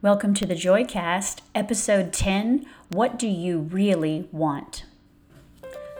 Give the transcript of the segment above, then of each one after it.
Welcome to the Joycast, episode 10 What Do You Really Want?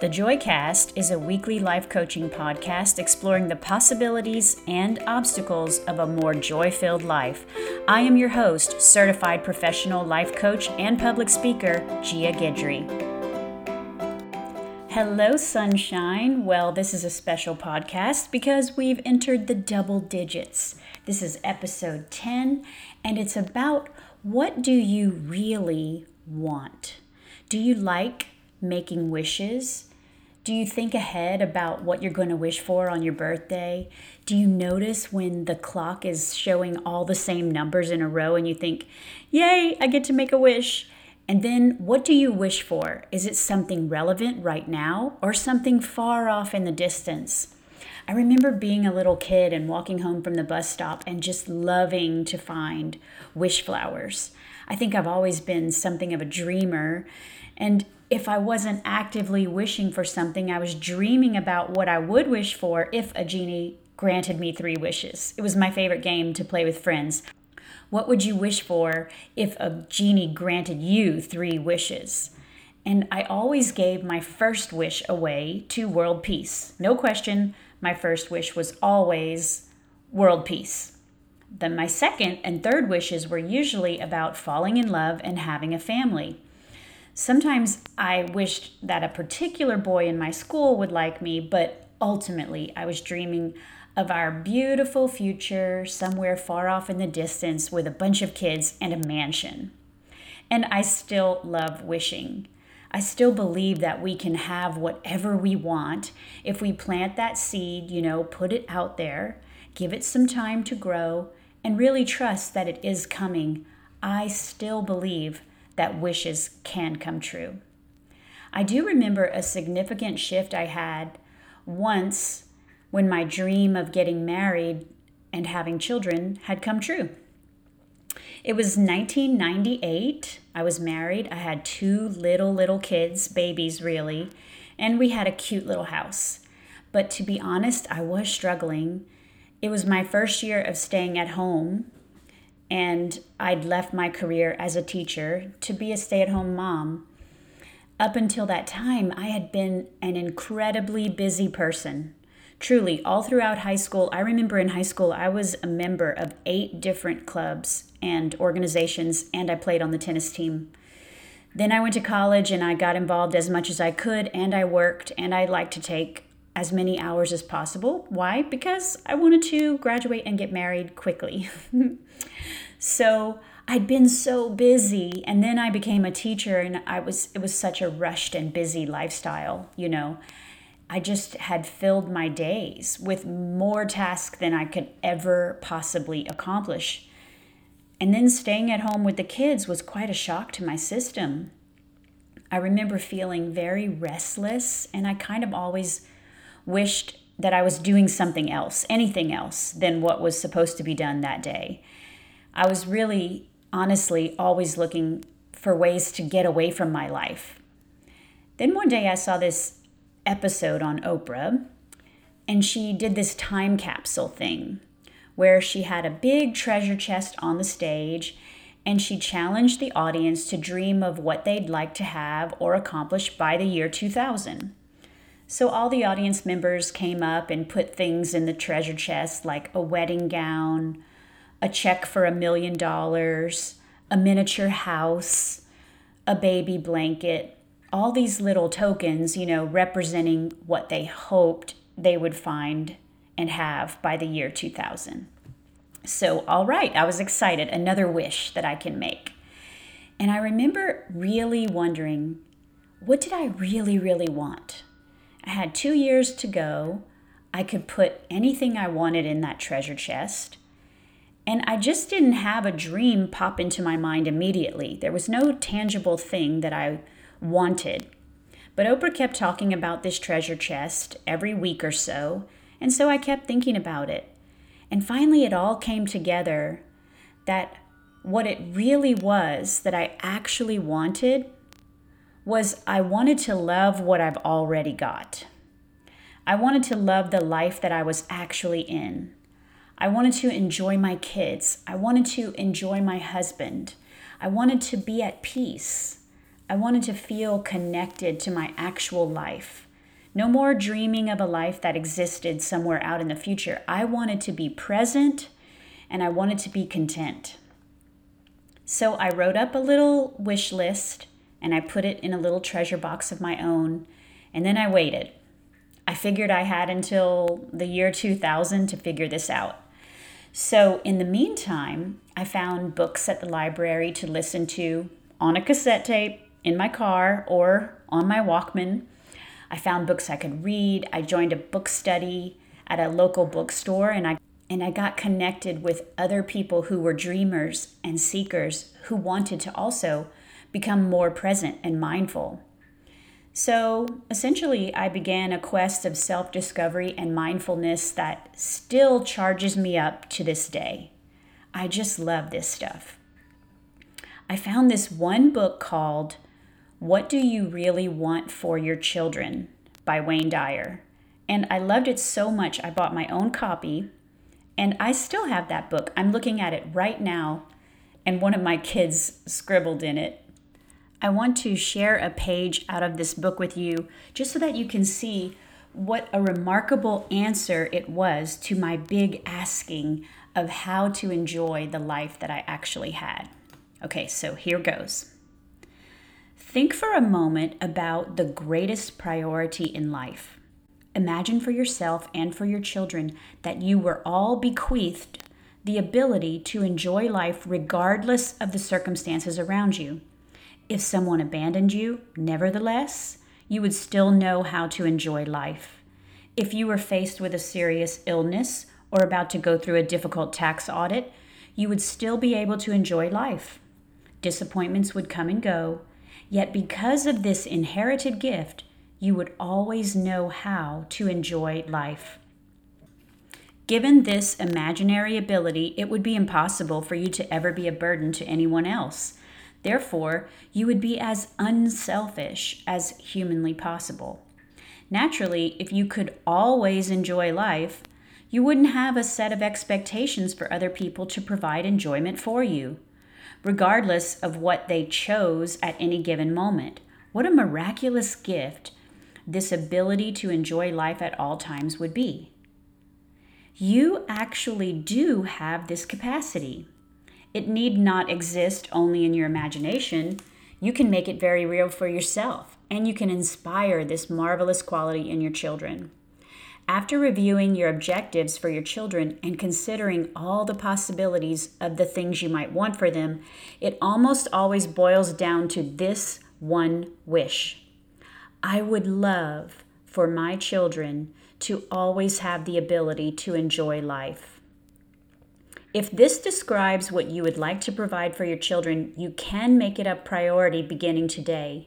The Joycast is a weekly life coaching podcast exploring the possibilities and obstacles of a more joy filled life. I am your host, certified professional life coach and public speaker, Gia Guidry. Hello, sunshine. Well, this is a special podcast because we've entered the double digits. This is episode 10, and it's about what do you really want? Do you like making wishes? Do you think ahead about what you're going to wish for on your birthday? Do you notice when the clock is showing all the same numbers in a row and you think, Yay, I get to make a wish? And then what do you wish for? Is it something relevant right now or something far off in the distance? I remember being a little kid and walking home from the bus stop and just loving to find wish flowers. I think I've always been something of a dreamer. And if I wasn't actively wishing for something, I was dreaming about what I would wish for if a genie granted me three wishes. It was my favorite game to play with friends. What would you wish for if a genie granted you three wishes? And I always gave my first wish away to world peace. No question, my first wish was always world peace. Then my second and third wishes were usually about falling in love and having a family. Sometimes I wished that a particular boy in my school would like me, but ultimately I was dreaming of our beautiful future somewhere far off in the distance with a bunch of kids and a mansion. And I still love wishing. I still believe that we can have whatever we want if we plant that seed, you know, put it out there, give it some time to grow, and really trust that it is coming. I still believe that wishes can come true. I do remember a significant shift I had once when my dream of getting married and having children had come true. It was 1998. I was married. I had two little, little kids, babies really, and we had a cute little house. But to be honest, I was struggling. It was my first year of staying at home, and I'd left my career as a teacher to be a stay at home mom. Up until that time, I had been an incredibly busy person truly all throughout high school i remember in high school i was a member of eight different clubs and organizations and i played on the tennis team. Then i went to college and i got involved as much as i could and i worked and i like to take as many hours as possible. Why? Because i wanted to graduate and get married quickly. So I'd been so busy and then I became a teacher and I was it was such a rushed and busy lifestyle, you know. I just had filled my days with more tasks than I could ever possibly accomplish. And then staying at home with the kids was quite a shock to my system. I remember feeling very restless, and I kind of always wished that I was doing something else, anything else than what was supposed to be done that day. I was really, honestly, always looking for ways to get away from my life. Then one day I saw this episode on Oprah, and she did this time capsule thing where she had a big treasure chest on the stage and she challenged the audience to dream of what they'd like to have or accomplish by the year 2000. So all the audience members came up and put things in the treasure chest like a wedding gown, a check for a million dollars, a miniature house, a baby blanket, all these little tokens, you know, representing what they hoped they would find and have by the year 2000. So, all right, I was excited. Another wish that I can make. And I remember really wondering what did I really, really want? I had two years to go. I could put anything I wanted in that treasure chest. And I just didn't have a dream pop into my mind immediately. There was no tangible thing that I wanted. But Oprah kept talking about this treasure chest every week or so, and so I kept thinking about it. And finally, it all came together that what it really was that I actually wanted was I wanted to love what I've already got. I wanted to love the life that I was actually in. I wanted to enjoy my kids. I wanted to enjoy my husband. I wanted to be at peace. I wanted to feel connected to my actual life. No more dreaming of a life that existed somewhere out in the future. I wanted to be present and I wanted to be content. So I wrote up a little wish list and I put it in a little treasure box of my own. And then I waited. I figured I had until the year 2000 to figure this out. So, in the meantime, I found books at the library to listen to on a cassette tape, in my car, or on my Walkman. I found books I could read. I joined a book study at a local bookstore and I and I got connected with other people who were dreamers and seekers who wanted to also become more present and mindful. So essentially, I began a quest of self discovery and mindfulness that still charges me up to this day. I just love this stuff. I found this one book called What Do You Really Want for Your Children by Wayne Dyer. And I loved it so much, I bought my own copy. And I still have that book. I'm looking at it right now, and one of my kids scribbled in it I want to share a page out of this book with you just so that you can see what a remarkable answer it was to my big asking of how to enjoy the life that I actually had. Okay, so here goes. Think for a moment about the greatest priority in life. Imagine for yourself and for your children that you were all bequeathed the ability to enjoy life regardless of the circumstances around you. If someone abandoned you, nevertheless, you would still know how to enjoy life. If you were faced with a serious illness or about to go through a difficult tax audit, you would still be able to enjoy life. Disappointments would come and go, yet because of this inherited gift, you would always know how to enjoy life. Given this imaginary ability, it would be impossible for you to ever be a burden to anyone else. Therefore, you would be as unselfish as humanly possible. Naturally, if you could always enjoy life, you wouldn't have a set of expectations for other people to provide enjoyment for you, regardless of what they chose at any given moment. What a miraculous gift this ability to enjoy life at all times would be. You actually do have this capacity. It need not exist only in your imagination. You can make it very real for yourself, and you can inspire this marvelous quality in your children. After reviewing your objectives for your children and considering all the possibilities of the things you might want for them, it almost always boils down to this one wish I would love for my children to always have the ability to enjoy life. If this describes what you would like to provide for your children, you can make it a priority beginning today.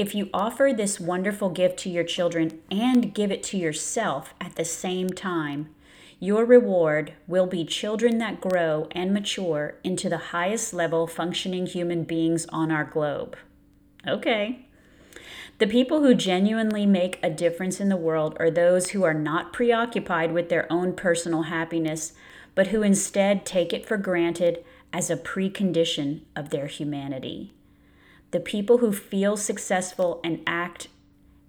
If you offer this wonderful gift to your children and give it to yourself at the same time, your reward will be children that grow and mature into the highest level functioning human beings on our globe. Okay. The people who genuinely make a difference in the world are those who are not preoccupied with their own personal happiness, but who instead take it for granted as a precondition of their humanity. The people who feel successful and act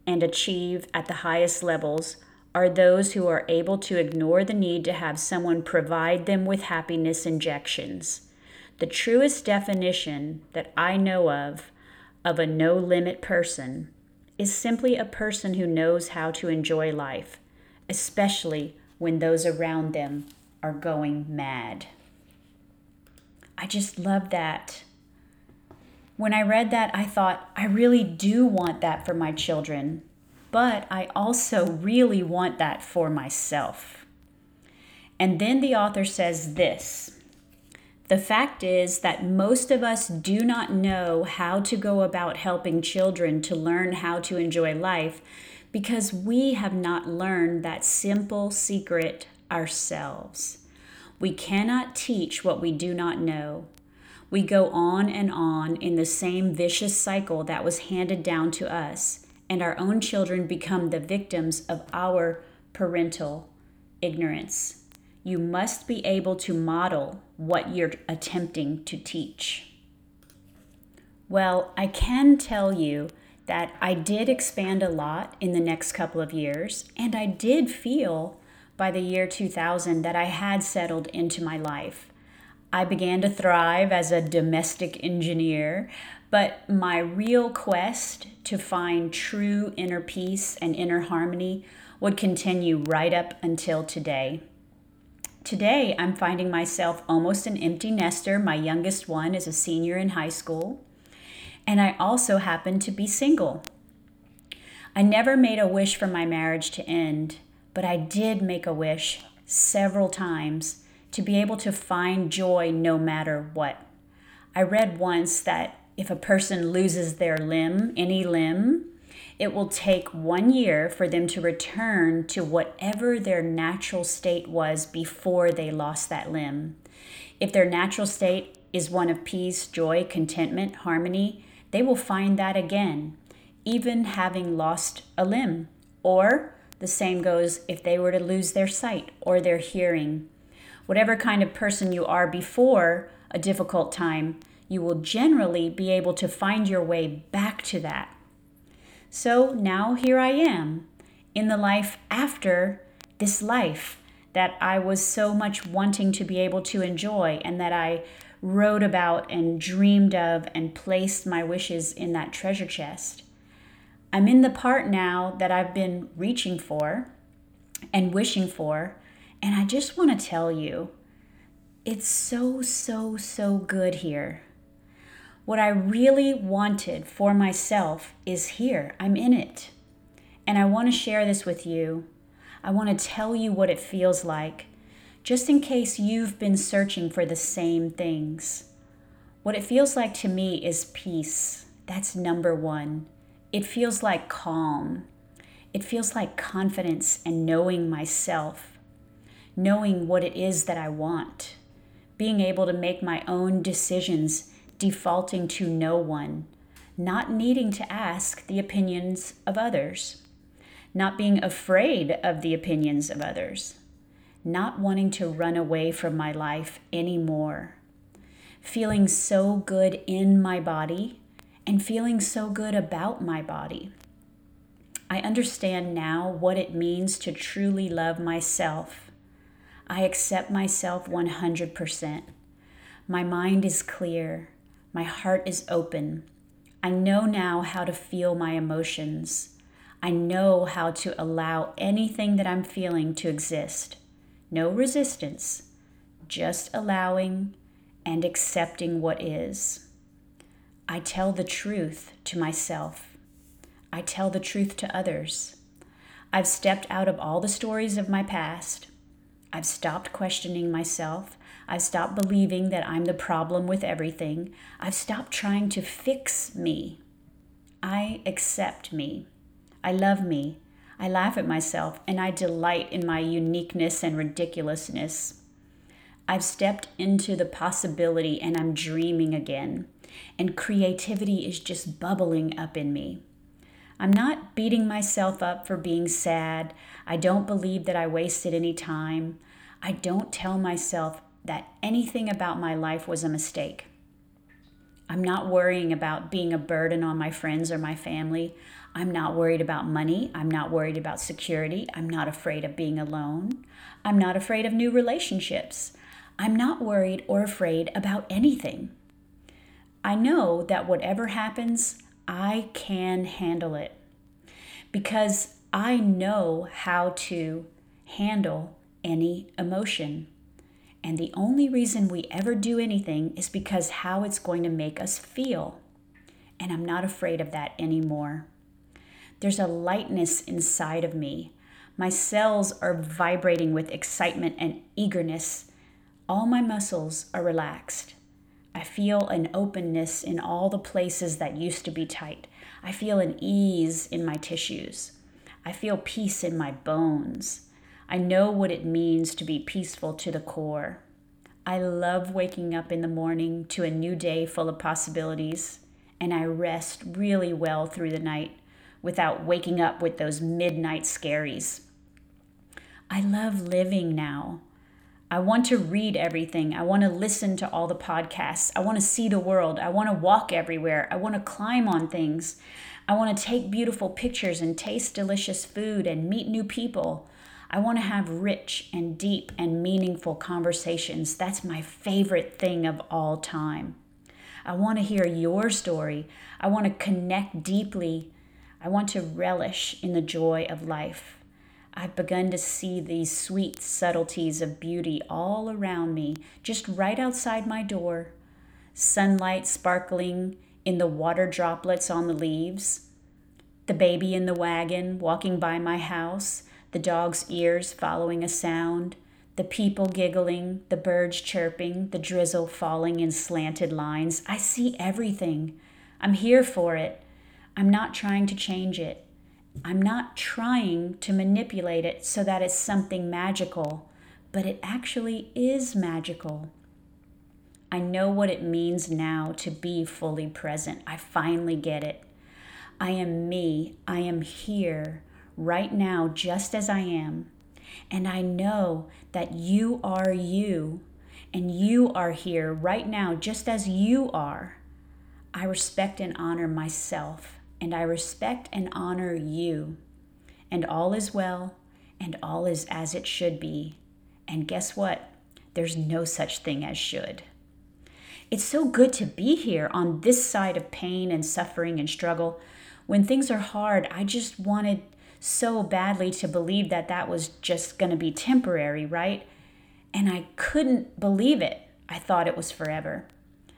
and achieve at the highest levels are those who are able to ignore the need to have someone provide them with happiness injections. The truest definition that I know of of a no limit person is simply a person who knows how to enjoy life, especially when those around them are going mad. I just love that. When I read that, I thought, I really do want that for my children, but I also really want that for myself. And then the author says this The fact is that most of us do not know how to go about helping children to learn how to enjoy life because we have not learned that simple secret ourselves. We cannot teach what we do not know. We go on and on in the same vicious cycle that was handed down to us, and our own children become the victims of our parental ignorance. you must be able to model what you're attempting to teach. Well, I can tell you that I did expand a lot in the next couple of years, and I did feel by the year 2000 that I had settled into my life. I began to thrive as a domestic engineer, but my real quest to find true inner peace and inner harmony would continue right up until today. Today, I'm finding myself almost an empty nester. My youngest one is a senior in high school, and I also happen to be single. I never made a wish for my marriage to end, but I did make a wish several times to be able to find joy no matter what. I read once that if a person loses their limb, any limb, it will take one year for them to return to whatever their natural state was before they lost that limb. If their natural state is one of peace, joy, contentment, harmony, they will find that again, even having lost a limb. Or the same goes if they were to lose their sight or their hearing whatever kind of person you are before a difficult time, you will generally be able to find your way back to that. So now here I am in the life after this life that I was so much wanting to be able to enjoy and that I wrote about and dreamed of and placed my wishes in that treasure chest. I'm in the part now that I've been reaching for and wishing for and I just want to tell you, it's so, so, so good here. What I really wanted for myself is here. I'm in it. And I want to share this with you. I want to tell you what it feels like, just in case you've been searching for the same things. What it feels like to me is peace. That's number one. It feels like calm. It feels like confidence and knowing myself knowing what it is that I want, being able to make my own decisions, defaulting to no one, not needing to ask the opinions of others, not being afraid of the opinions of others, not wanting to run away from my life anymore, feeling so good in my body and feeling so good about my body. I understand now what it means to truly love myself I accept myself 100%. My mind is clear. My heart is open. I know now how to feel my emotions. I know how to allow anything that I'm feeling to exist. No resistance, just allowing and accepting what is. I tell the truth to myself. I tell the truth to others. I've stepped out of all the stories of my past. I've stopped questioning myself. I've stopped believing that I'm the problem with everything. I've stopped trying to fix me. I accept me. I love me. I laugh at myself and I delight in my uniqueness and ridiculousness. I've stepped into the possibility and I'm dreaming again. And creativity is just bubbling up in me. I'm not beating myself up for being sad. I don't believe that I wasted any time. I don't tell myself that anything about my life was a mistake. I'm not worrying about being a burden on my friends or my family. I'm not worried about money. I'm not worried about security. I'm not afraid of being alone. I'm not afraid of new relationships. I'm not worried or afraid about anything. I know that whatever happens, I can handle it because I know how to handle any emotion. And the only reason we ever do anything is because how it's going to make us feel. And I'm not afraid of that anymore. There's a lightness inside of me. My cells are vibrating with excitement and eagerness. All my muscles are relaxed. I feel an openness in all the places that used to be tight. I feel an ease in my tissues. I feel peace in my bones. I know what it means to be peaceful to the core. I love waking up in the morning to a new day full of possibilities, and I rest really well through the night without waking up with those midnight scaries. I love living now. I want to read everything. I want to listen to all the podcasts. I want to see the world. I want to walk everywhere. I want to climb on things. I want to take beautiful pictures and taste delicious food and meet new people. I want to have rich and deep and meaningful conversations. That's my favorite thing of all time. I want to hear your story. I want to connect deeply. I want to relish in the joy of life. I've begun to see these sweet subtleties of beauty all around me, just right outside my door. Sunlight sparkling in the water droplets on the leaves, the baby in the wagon walking by my house, the dog's ears following a sound, the people giggling, the birds chirping, the drizzle falling in slanted lines. I see everything. I'm here for it. I'm not trying to change it. I'm not trying to manipulate it so that it's something magical, but it actually is magical. I know what it means now to be fully present. I finally get it. I am me. I am here right now, just as I am. And I know that you are you, and you are here right now, just as you are. I respect and honor myself and I respect and honor you. And all is well, and all is as it should be. And guess what? There's no such thing as should. It's so good to be here on this side of pain and suffering and struggle. When things are hard, I just wanted so badly to believe that that was just going to be temporary, right? And I couldn't believe it. I thought it was forever.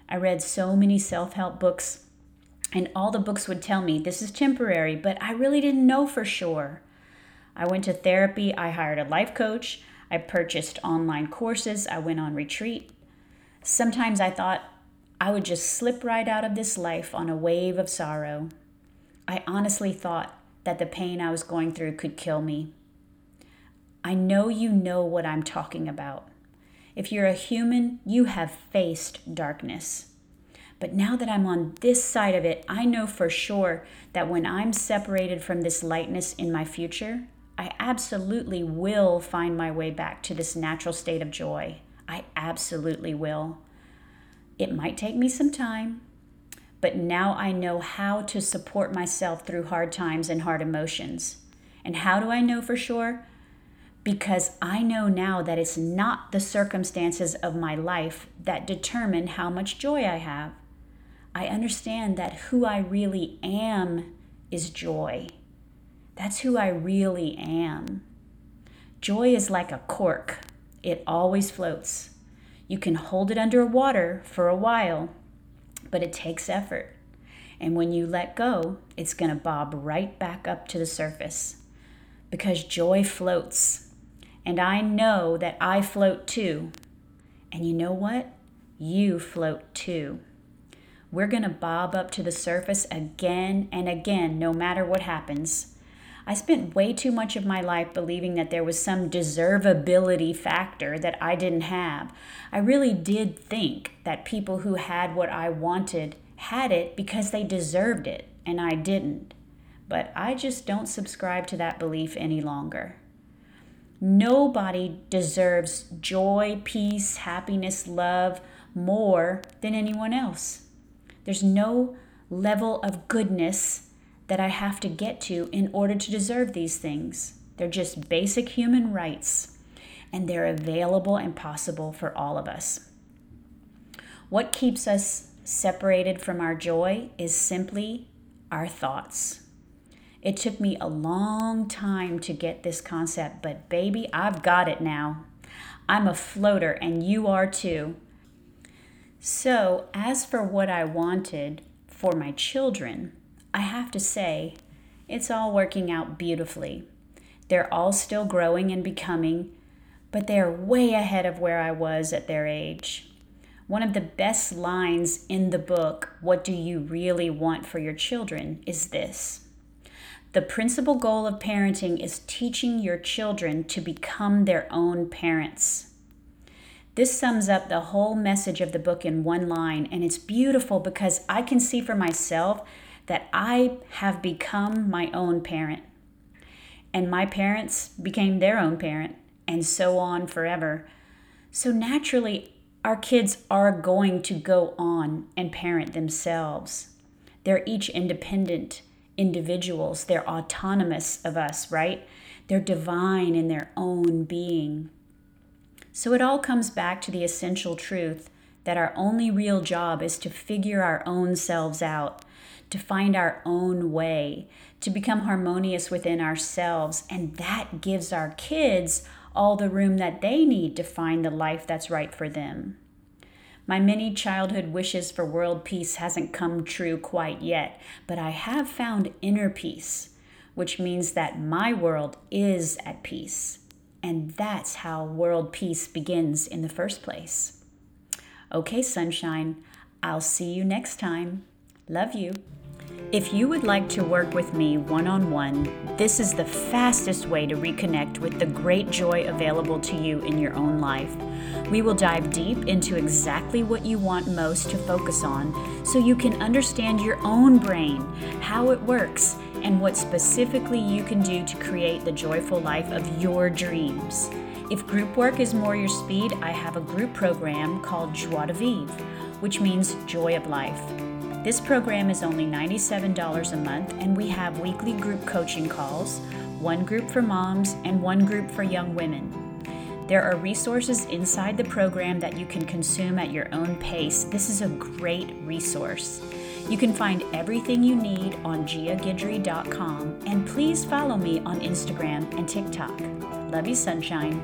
I read so many self help books and all the books would tell me this is temporary, but I really didn't know for sure. I went to therapy, I hired a life coach, I purchased online courses, I went on retreat. Sometimes I thought I would just slip right out of this life on a wave of sorrow. I honestly thought that the pain I was going through could kill me. I know you know what I'm talking about. If you're a human, you have faced darkness. But now that I'm on this side of it, I know for sure that when I'm separated from this lightness in my future, I absolutely will find my way back to this natural state of joy. I absolutely will. It might take me some time, but now I know how to support myself through hard times and hard emotions. And how do I know for sure? Because I know now that it's not the circumstances of my life that determine how much joy I have. I understand that who I really am is joy. That's who I really am. Joy is like a cork, it always floats. You can hold it under water for a while, but it takes effort. And when you let go, it's going to bob right back up to the surface because joy floats. And I know that I float too. And you know what? You float too we're going to bob up to the surface again and again, no matter what happens. I spent way too much of my life believing that there was some deservability factor that I didn't have. I really did think that people who had what I wanted had it because they deserved it, and I didn't. But I just don't subscribe to that belief any longer. Nobody deserves joy, peace, happiness, love more than anyone else. There's no level of goodness that I have to get to in order to deserve these things. They're just basic human rights, and they're available and possible for all of us. What keeps us separated from our joy is simply our thoughts. It took me a long time to get this concept, but baby, I've got it now. I'm a floater, and you are too. So, as for what I wanted for my children, I have to say it's all working out beautifully. They're all still growing and becoming, but they're way ahead of where I was at their age. One of the best lines in the book, What Do You Really Want for Your Children, is this The principal goal of parenting is teaching your children to become their own parents. This sums up the whole message of the book in one line, and it's beautiful because I can see for myself that I have become my own parent. And my parents became their own parent, and so on forever. So naturally, our kids are going to go on and parent themselves. They're each independent individuals, they're autonomous of us, right? They're divine in their own being. So it all comes back to the essential truth that our only real job is to figure our own selves out, to find our own way, to become harmonious within ourselves. And that gives our kids all the room that they need to find the life that's right for them. My many childhood wishes for world peace hasn't come true quite yet, but I have found inner peace, which means that my world is at peace. And that's how world peace begins in the first place. Okay, sunshine, I'll see you next time. Love you. If you would like to work with me one on one, this is the fastest way to reconnect with the great joy available to you in your own life. We will dive deep into exactly what you want most to focus on so you can understand your own brain, how it works, and what specifically you can do to create the joyful life of your dreams. If group work is more your speed, I have a group program called Joie de Vivre, which means joy of life. This program is only $97 a month, and we have weekly group coaching calls, one group for moms and one group for young women. There are resources inside the program that you can consume at your own pace. This is a great resource. You can find everything you need on giaguidry.com and please follow me on Instagram and TikTok. Love you, sunshine.